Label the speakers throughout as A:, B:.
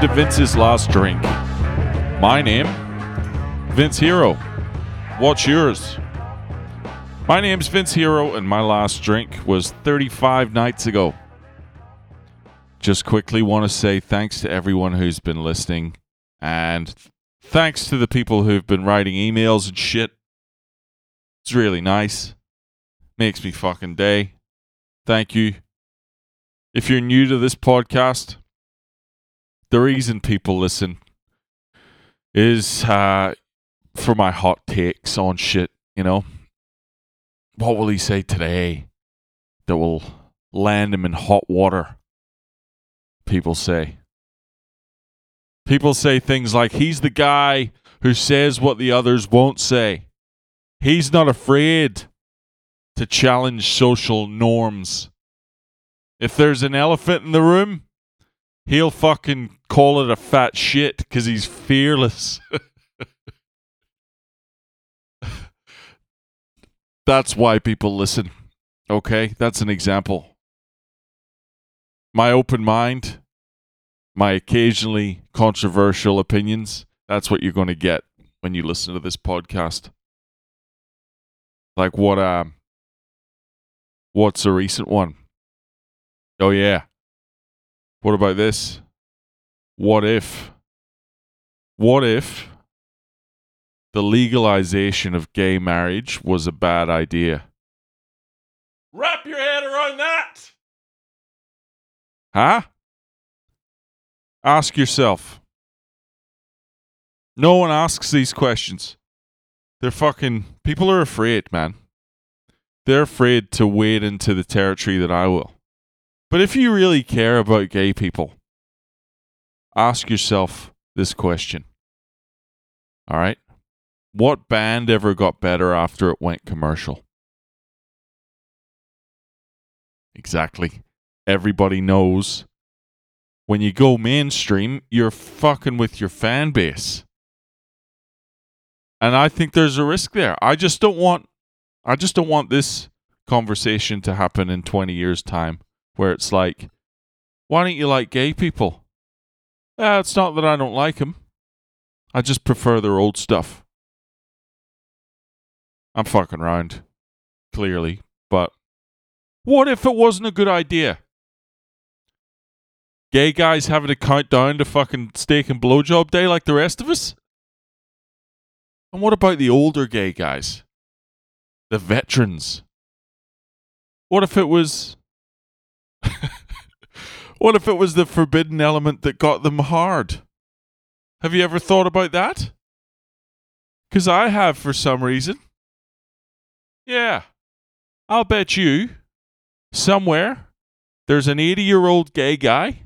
A: To Vince's Last Drink. My name, Vince Hero. What's yours? My name's Vince Hero, and my last drink was 35 nights ago. Just quickly want to say thanks to everyone who's been listening, and thanks to the people who've been writing emails and shit. It's really nice. Makes me fucking day. Thank you. If you're new to this podcast, the reason people listen is uh, for my hot takes on shit, you know? What will he say today that will land him in hot water? People say. People say things like, he's the guy who says what the others won't say. He's not afraid to challenge social norms. If there's an elephant in the room, he'll fucking call it a fat shit because he's fearless. That's why people listen. Okay, that's an example. My open mind, my occasionally controversial opinions, that's what you're going to get when you listen to this podcast. Like what um what's a recent one? Oh yeah. What about this? What if what if the legalization of gay marriage was a bad idea? Wrap your head around that. Huh? Ask yourself. No one asks these questions. They're fucking people are afraid, man. They're afraid to wade into the territory that I will. But if you really care about gay people, ask yourself this question. All right? What band ever got better after it went commercial? Exactly. Everybody knows when you go mainstream, you're fucking with your fan base. And I think there's a risk there. I just don't want I just don't want this conversation to happen in 20 years time where it's like why don't you like gay people? Uh, it's not that I don't like them. I just prefer their old stuff. I'm fucking around, clearly, but what if it wasn't a good idea? Gay guys having to count down to fucking steak and blowjob day like the rest of us? And what about the older gay guys? The veterans? What if it was. What if it was the forbidden element that got them hard? Have you ever thought about that? Because I have for some reason. Yeah. I'll bet you somewhere there's an 80 year old gay guy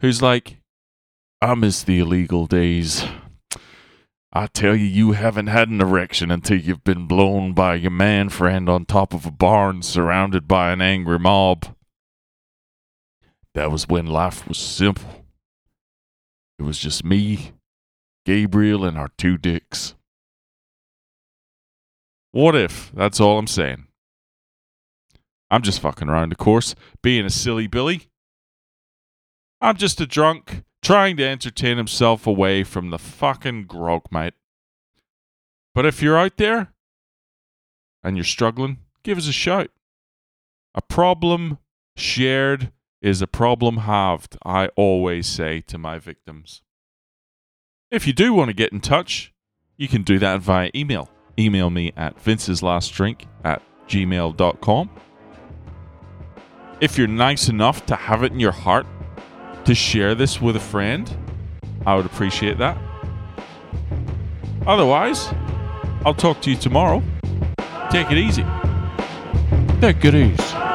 A: who's like, I miss the illegal days. I tell you, you haven't had an erection until you've been blown by your man friend on top of a barn surrounded by an angry mob. That was when life was simple. It was just me, Gabriel, and our two dicks. What if? That's all I'm saying. I'm just fucking around, of course, being a silly Billy. I'm just a drunk trying to entertain himself away from the fucking grog, mate. But if you're out there and you're struggling, give us a shout. A problem shared is a problem halved, I always say to my victims. If you do want to get in touch, you can do that via email. Email me at vinceslastdrink at gmail.com. If you're nice enough to have it in your heart to share this with a friend, I would appreciate that. Otherwise, I'll talk to you tomorrow. Take it easy. Take it easy.